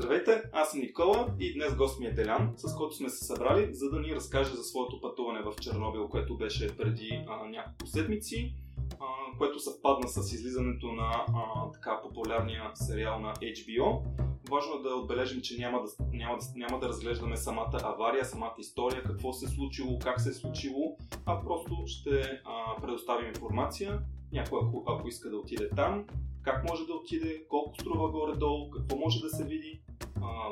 Здравейте, аз съм Никола и днес гост ми е Делян, с който сме се събрали, за да ни разкаже за своето пътуване в Чернобил, което беше преди а, няколко седмици, а, което съвпадна с излизането на а, така популярния сериал на HBO. Важно е да отбележим, че няма да, няма, да, няма да разглеждаме самата авария, самата история, какво се е случило, как се е случило, а просто ще а, предоставим информация. Някой, ако, ако иска да отиде там, как може да отиде, колко струва горе-долу, какво може да се види,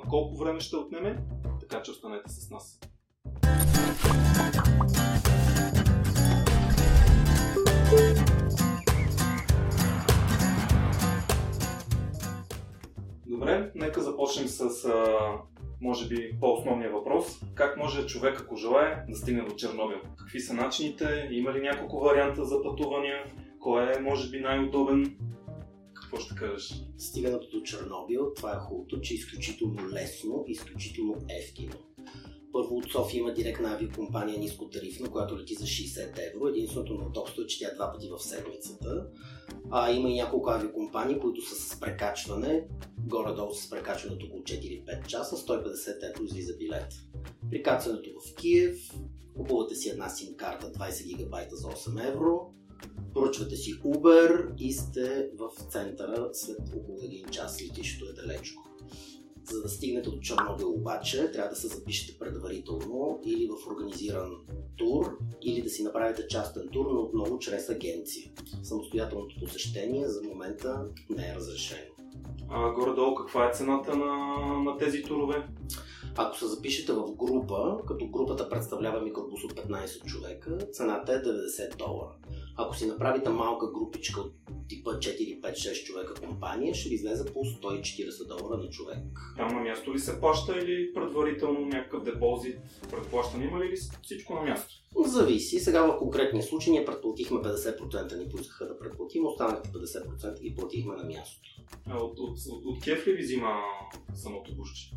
колко време ще отнеме, така че останете с нас. Добре, нека започнем с може би по-основния въпрос. Как може човек, ако желая, да стигне до Чернобил? Какви са начините? Има ли няколко варианта за пътувания? Кой е, може би, най-удобен? Какво ще кажеш? Стигането до Чернобил, това е хубавото, че е изключително лесно, изключително ефтино. Първо от София има директна авиокомпания нискотарифна, която лети за 60 евро. Единственото неудобство е, че тя е два пъти в седмицата. А, има и няколко авиокомпании, които са с прекачване, горе-долу с прекачването около 4-5 часа, 150 евро излиза билет. При кацането в Киев купувате си една сим карта 20 гигабайта за 8 евро, поръчвате си Uber и сте в центъра след около един час, летището е далечко. За да стигнете до Чернобил обаче, трябва да се запишете предварително или в организиран тур, или да си направите частен тур, но отново чрез агенция. Самостоятелното посещение за момента не е разрешено. А горе-долу каква е цената на, на тези турове? Ако се запишете в група, като групата представлява микробус от 15 човека, цената е 90 долара. Ако си направите малка групичка от типа 4-5-6 човека компания, ще ви излезе по 140 долара на човек. Там на място ли се плаща или предварително някакъв депозит, предплащане има ли всичко на място? Зависи. Сега в конкретния случай ние предплатихме 50%, ни поискаха да предплатим, останалите 50% ги платихме на място. А от, от, от, от Киев ли ви взима самото бушче?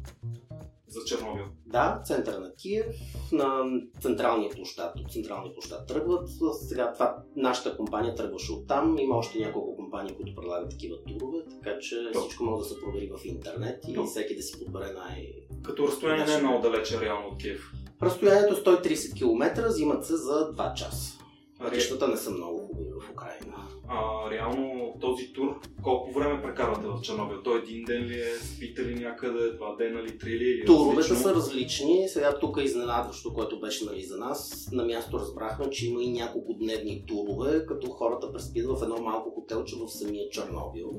за Чернобил. Да, центъра на Киев, на централния площад. От централния площад тръгват. Сега това, нашата компания тръгваше от там. Има още няколко компании, които предлагат такива турове, така че То. всичко може да се провери в интернет и То. всеки да си подбере най... Като разстояние не е много далече реално от Киев. Разстоянието 130 е км, взимат се за 2 часа. Пътищата не са много хубави в Украина. А, реално този тур, колко време прекарвате в Чернобил? Той един ден ли е, спите ли някъде, два дена ли, три ли? Или Туровете различно? са различни. Сега тук е изненадващо, което беше нали, за нас. На място разбрахме, че има и няколко дневни турове, като хората преспят в едно малко хотелче в самия Чернобил.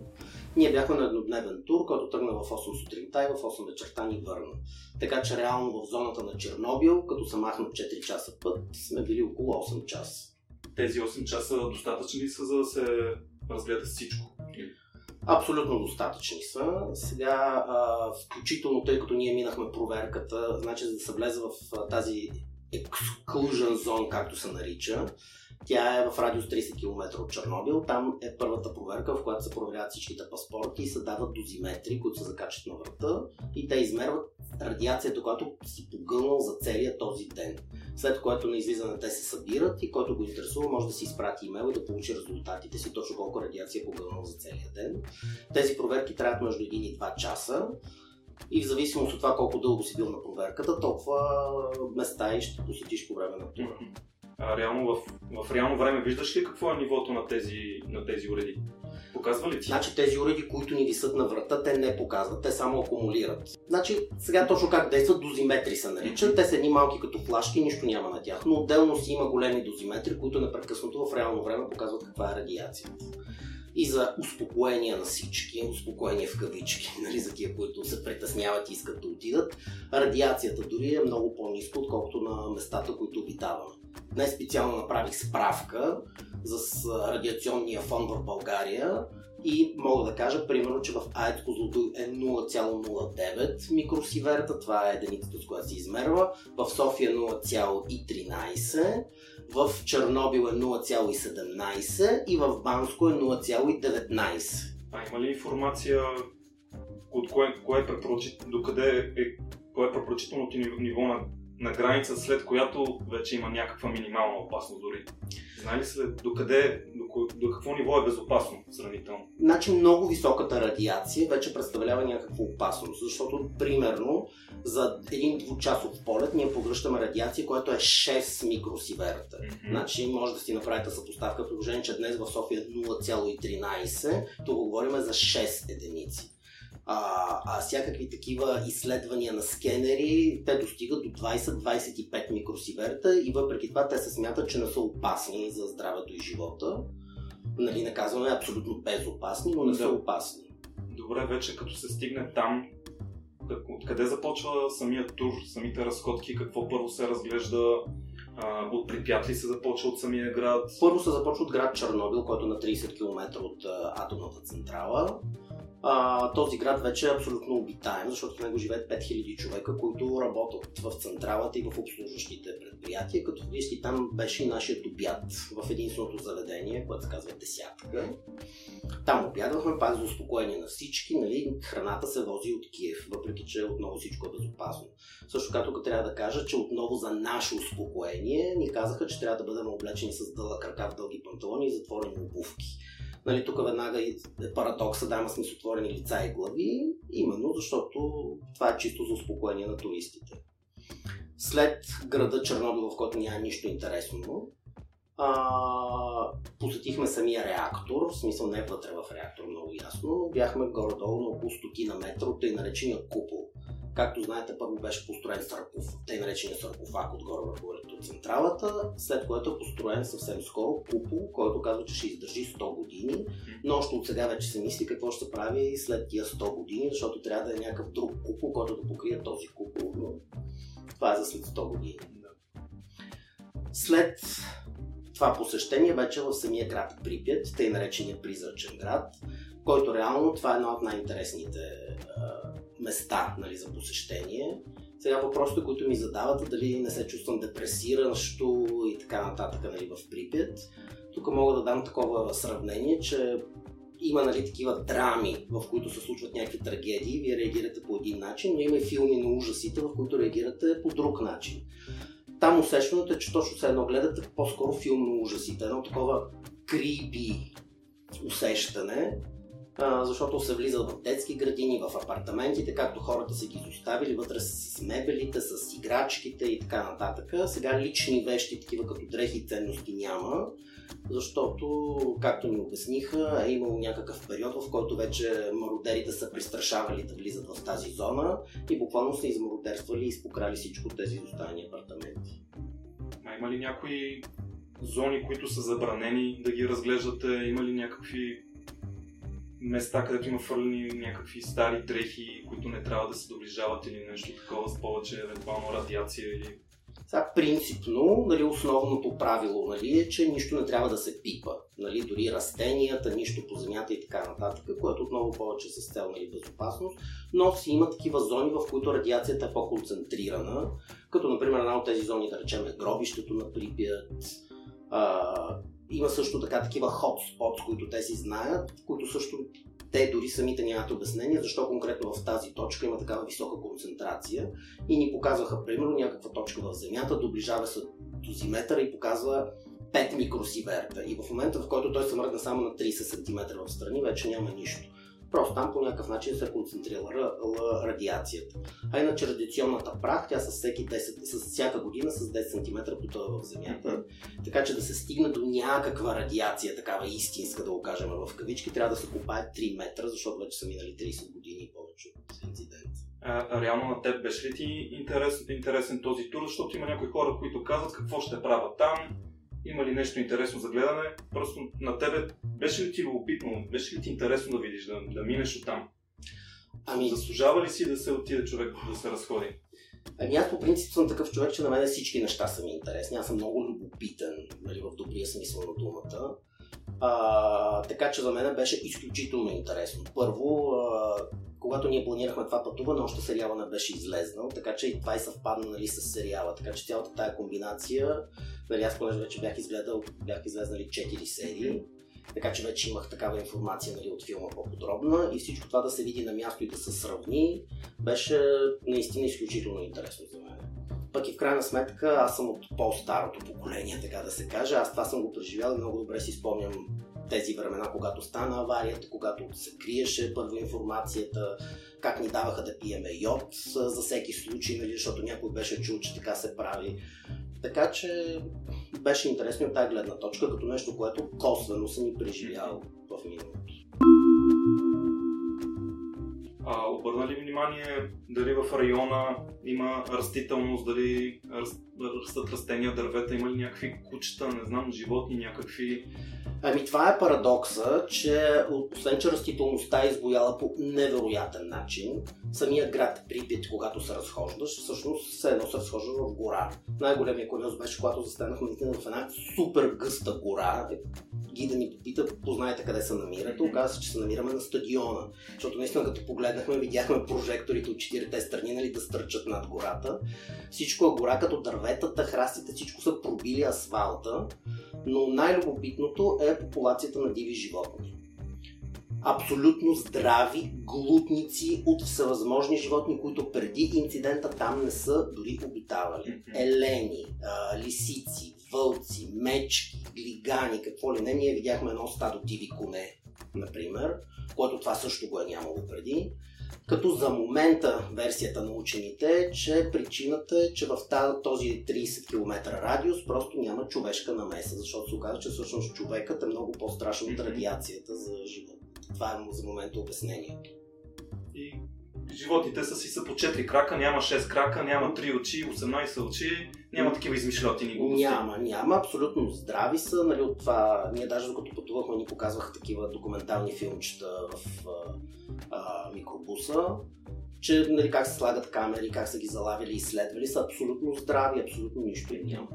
Ние бяхме на еднодневен тур, който тръгна в 8 сутринта и в 8 вечерта ни върна. Така че реално в зоната на Чернобил, като са махнат 4 часа път, сме били около 8 часа тези 8 часа достатъчни са, за да се разгледа всичко? Абсолютно достатъчни са. Сега, а, включително тъй като ние минахме проверката, значи за да се влезе в а, тази exclusion zone, както се нарича, тя е в радиус 30 км от Чернобил. Там е първата проверка, в която се проверяват всичките паспорти и се дават дозиметри, които се закачат на врата и те измерват радиацията, която си погълнал за целия този ден. След което на излизане те се събират и който го интересува може да си изпрати имейл и да получи резултатите си, точно колко радиация е погълнал за целия ден. Тези проверки трябват между 1 и 2 часа. И в зависимост от това колко дълго си бил на проверката, толкова места и ще посетиш по време на тура. А реално в, в реално време виждаш ли какво е нивото на тези, на тези уреди? Показва ли ти? Значи тези уреди, които ни висат на врата, те не показват, те само акумулират. Значи сега точно как действат, дозиметри се наричат. Те са едни малки като флашки, нищо няма на тях. Но отделно си има големи дозиметри, които непрекъснато в реално време показват каква е радиацията и за успокоение на всички, успокоение в кавички, нали, за тия, които се притесняват и искат да отидат. Радиацията дори е много по-низко, отколкото на местата, които обитаваме. Днес специално направих справка за радиационния фон в България и мога да кажа, примерно, че в АЕЦ Козлодуй е 0,09 микросиверта, това е единицата, с която се измерва, в София 0,13, в Чернобил е 0,17 и в Банско е 0,19. А има ли информация от кое, кое е препоръчително, докъде е, кое е препоръчителното ниво на, на граница, след която вече има някаква минимална опасност дори? Знае ли се докъде, до до какво ниво е безопасно сравнително? Значи много високата радиация вече представлява някаква опасност, защото примерно за един двучасов полет ние погръщаме радиация, която е 6 микросиверта. Mm-hmm. Значи може да си направите съпоставка, положение, че днес в София е 0,13, тук говорим за 6 единици а, а всякакви такива изследвания на скенери, те достигат до 20-25 микросиверта и въпреки това те се смятат, че не са опасни за здравето и живота. Нали, не казваме абсолютно безопасни, но не да. са опасни. Добре, вече като се стигне там, откъде започва самият тур, самите разходки, какво първо се разглежда, а, от Припят ли се започва от самия град? Първо се започва от град Чернобил, който е на 30 км от а, атомната централа а, този град вече е абсолютно обитаем, защото в него живеят 5000 човека, които работят в централата и в обслужващите предприятия, като вижте там беше и нашият обяд в единственото заведение, което се казва Десятка. Там обядвахме пак за успокоение на всички, нали, храната се вози от Киев, въпреки че отново всичко е безопасно. Също като трябва да кажа, че отново за наше успокоение ни казаха, че трябва да бъдем облечени с дълъг ръкав, дълги панталони и затворени обувки. Нали, тук веднага е парадокса да има смисотворени лица и глави, именно защото това е чисто за успокоение на туристите. След града Чернобил, в който няма нищо интересно, а, посетихме самия реактор, в смисъл не вътре в реактор, много ясно, но бяхме горе-долу на около стотина метра от тъй наречения купол. Както знаете, първо беше построен саркоф, тъй наречения саркофаг отгоре върху централата, след което е построен съвсем скоро купол, който казва, че ще издържи 100 години, но още от сега вече се мисли какво ще се прави след тия 100 години, защото трябва да е някакъв друг купол, който да покрие този купол, но това е за след 100 години. След това посещение вече в самия град Припят, тъй наречения призрачен град, който реално това е едно от най-интересните места нали, за посещение. Сега въпросите, които ми задават, дали не се чувствам депресиращо и така нататък нали, в Припят. Тук мога да дам такова сравнение, че има нали, такива драми, в които се случват някакви трагедии, вие реагирате по един начин, но има и филми на ужасите, в които реагирате по друг начин. Там усещането е, че точно се едно гледате по-скоро филм на ужасите, едно такова крипи усещане, защото се влизат в детски градини, в апартаментите, както хората са ги изоставили вътре с мебелите, с играчките и така нататък. Сега лични вещи, такива като дрехи ценности няма, защото, както ни обясниха, е имало някакъв период, в който вече мародерите са пристрашавали да влизат в тази зона и буквално са измародерствали и изпокрали всичко тези изоставени апартаменти. А има ли някои зони, които са забранени да ги разглеждате? Има ли някакви места, където има фърлени някакви стари дрехи, които не трябва да се доближават или нещо такова с повече евентуално радиация или... Сега, принципно, нали, основното правило нали, е, че нищо не трябва да се пипа. Нали, дори растенията, нищо по земята и така нататък, което отново повече с цел нали, безопасност, но си има такива зони, в които радиацията е по-концентрирана, като например една от тези зони, да речем, е гробището на Припят, има също така такива хотспот, които те си знаят, които също те дори самите нямат обяснение защо конкретно в тази точка има такава висока концентрация и ни показваха примерно някаква точка в Земята, доближава се до зиметъра и показва 5 микросиверта. И в момента, в който той се мръдна само на 30 см в страни, вече няма нищо. Просто там по някакъв начин се концентрира радиацията. А иначе радиационната прах, тя с, всеки 10, с всяка година с 10 см потъва в Земята. Така че да се стигне до някаква радиация, такава истинска, да го кажем в кавички, трябва да се копае 3 метра, защото вече са минали 30 години и повече от инцидент. А, реално на теб беше ли ти интересен, интересен този тур, защото има някои хора, които казват какво ще правят там, има ли нещо интересно за гледане. Просто на тебе беше ли ти любопитно, беше ли ти интересно да видиш, да, да минеш от там? Ами... Заслужава ли си да се отиде човек да се разходи? Ами аз по принцип съм такъв човек, че на мен всички неща са ми интересни. Аз съм много любопитен, нали, в добрия смисъл на думата. А, така че за мен беше изключително интересно. Първо, а, когато ние планирахме това пътуване, още сериала не беше излезнал, така че и това и съвпадна нали, с сериала. Така че цялата тая комбинация, нали, аз понеже вече бях изгледал, бях излезнали 4 серии, така че вече имах такава информация нали, от филма по-подробна и всичко това да се види на място и да се сравни, беше наистина изключително интересно за мен. Пък и в крайна сметка аз съм от по-старото поколение, така да се каже. Аз това съм го преживял и много добре си спомням тези времена, когато стана аварията, когато се криеше първо информацията, как ни даваха да пиеме йод за всеки случай, нали, защото някой беше чул, че така се прави. Така че беше интересно от тази гледна точка, като нещо, което косвено съм и преживял в миналото. А, обърна ли внимание дали в района има растителност, дали растат растения, дървета, има ли някакви кучета, не знам, животни, някакви Ами това е парадокса, че освен, че растителността е избояла по невероятен начин, самия град Припит, когато се разхождаш, всъщност все едно се разхождаш в гора. Най-големия курьоз беше, когато застанахме в една супер гъста гора. Гида ни попита, познаете къде се намирате. Оказва се, че се намираме на стадиона. Защото наистина като погледнахме, видяхме прожекторите от четирите страни нали, да стърчат над гората. Всичко е гора, като дърветата, храстите, всичко са пробили асфалта. Но най-любопитното е популацията на диви животни. Абсолютно здрави глутници от всевъзможни животни, които преди инцидента там не са дори обитавали. Елени, лисици, вълци, мечки, глигани, какво ли не. Ние видяхме едно стадо диви коне, например, което това също го е нямало преди. Като за момента версията на учените е, че причината е, че в този 30 км радиус просто няма човешка намеса, защото се оказва, че всъщност човекът е много по-страшен от радиацията за живота. Това е за момента обяснението. И животите са си са по 4 крака, няма 6 крака, няма 3 очи, 18 очи, няма такива измишлетини глупости. Няма, няма, абсолютно здрави са. Нали, от това, ние даже докато пътувахме, ни показваха такива документални филмчета в а, микробуса, че нали, как се слагат камери, как са ги залавили изследвали, са абсолютно здрави, абсолютно нищо им няма.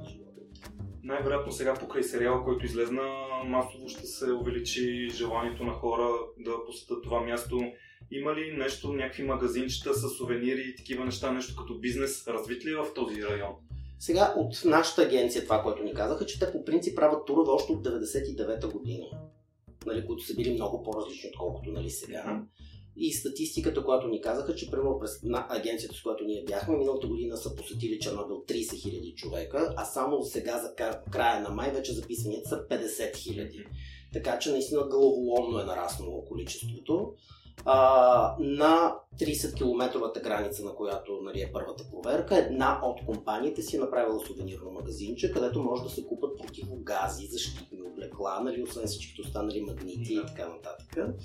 Най-вероятно сега покрай сериала, който излезна, масово ще се увеличи желанието на хора да посетят това място. Има ли нещо, някакви магазинчета с сувенири и такива неща, нещо като бизнес, развит ли е в този район? Сега от нашата агенция това, което ни казаха, че те по принцип правят турове още от 99-та година, нали, които са били много по-различни, отколкото нали, сега. Mm-hmm. И статистиката, която ни казаха, че примерно през на агенцията, с която ние бяхме, миналата година са посетили Чернобил 30 000 човека, а само сега за края на май вече записаните са 50 000. Така че наистина главоломно е нараснало количеството а, на 30-километровата граница, на която нали, е първата проверка, една от компаниите си е направила сувенирно магазинче, където може да се купат противогази, защитни облекла, нали, освен всичките останали магнити и така нататък.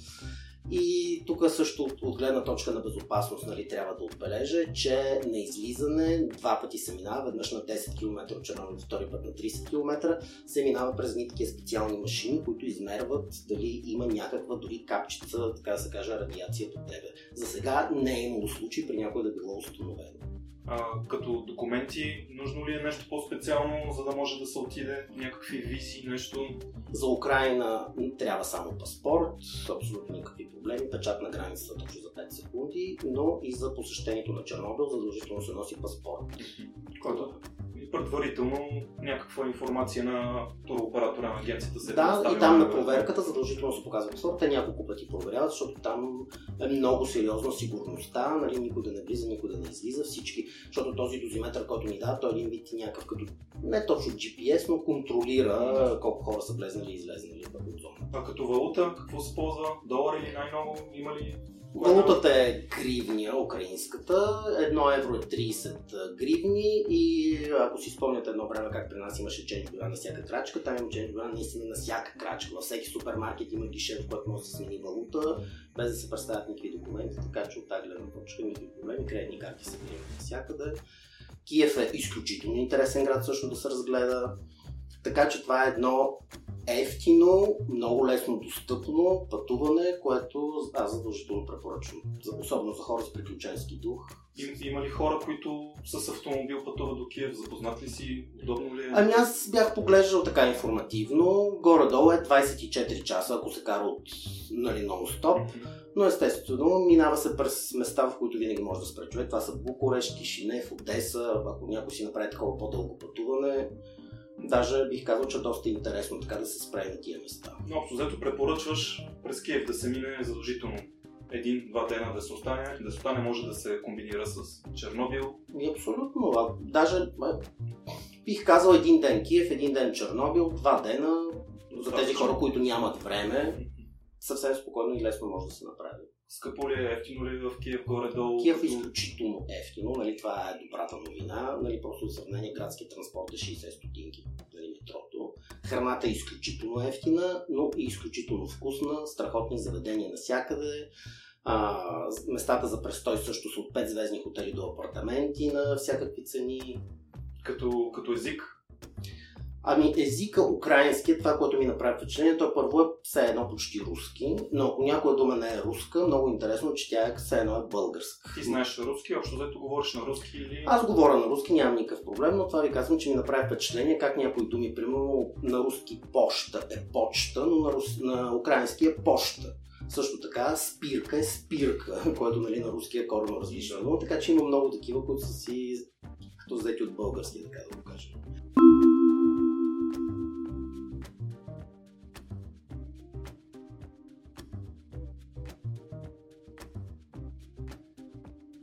И тук също от гледна точка на безопасност нали, трябва да отбележа, че на излизане два пъти се минава, веднъж на 10 км от Чернобил, втори път на 30 км, се минава през ни такива специални машини, които измерват дали има някаква дори капчица, така да се каже, радиация до тебе. За сега не е имало случай при някой да било установено а, като документи, нужно ли е нещо по-специално, за да може да се отиде някакви визи, нещо? За Украина трябва само паспорт, абсолютно никакви проблеми, печат на границата точно за 5 секунди, но и за посещението на Чернобил задължително се носи паспорт. Който предварително някаква информация на туроператора на агенцията се Да, и там на проверката задължително се показва паспорт. Те няколко пъти проверяват, защото там е много сериозна сигурността, нали, никой да не влиза, никой да не излиза, всички, защото този дозиметър, който ни дава, той е един вид някакъв като не точно GPS, но контролира колко хора са влезнали и излезнали в зоната. А като валута, какво се ползва? Долар или най-много? Има ли Валутата е гривния, украинската. Едно евро е 30 гривни и ако си спомняте едно време как при нас имаше ченджбюра на всяка крачка, там има ченджбюра наистина на всяка крачка. Във всеки супермаркет има гише, в който може да се смени валута, без да се представят никакви документи, така че от тази гледна точка никакви проблеми, кредитни карти се приемат навсякъде. Киев е изключително интересен град също да се разгледа. Така че това е едно ефтино, много лесно достъпно пътуване, което аз задължително препоръчвам. Особено за хора с приключенски дух. И, има ли хора, които с автомобил пътуват до Киев? Запознат ли си? Удобно ли е? Ами аз бях поглеждал така информативно. Горе-долу е 24 часа, ако се кара от нали, нон-стоп. Но естествено, минава се през места, в които винаги може да спре човек. Това са Букурещ, Кишинев, Одеса. Ако някой си направи такова по-дълго пътуване, Даже бих казал, че е доста интересно така да се справи на тия места. Но общо взето препоръчваш през Киев да се мине задължително един-два дена да се остане, да се остане може да се комбинира с Чернобил. И абсолютно. А, даже бих казал един ден Киев, един ден Чернобил, два дена за тези хора, които нямат време, съвсем спокойно и лесно може да се направи. Скъпо ли е, ефтино ли е в Киев горе-долу? Киев е изключително ефтино, нали, това е добрата новина. Нали, просто за сравнение градски транспорт е 60 стотинки, нали, метрото. Храната е изключително ефтина, но и изключително вкусна, страхотни заведения навсякъде. А, местата за престой също са от 5 звездни хотели до апартаменти на всякакви цени. Като, като език? Ами езика украински, това, което ми направи впечатление, то първо е все едно почти руски, но ако някоя дума не е руска, много интересно, че тя е все едно е българска. Ти знаеш руски, общо взето говориш на руски или... Аз говоря на руски, нямам никакъв проблем, но това ви казвам, че ми направи впечатление как някои думи, примерно на руски поща е почта, но на, рус... на украински е поща. Също така спирка е спирка, което нали, на руски е коренно различно. Така че има много такива, които са си като взети от български, така да го кажем.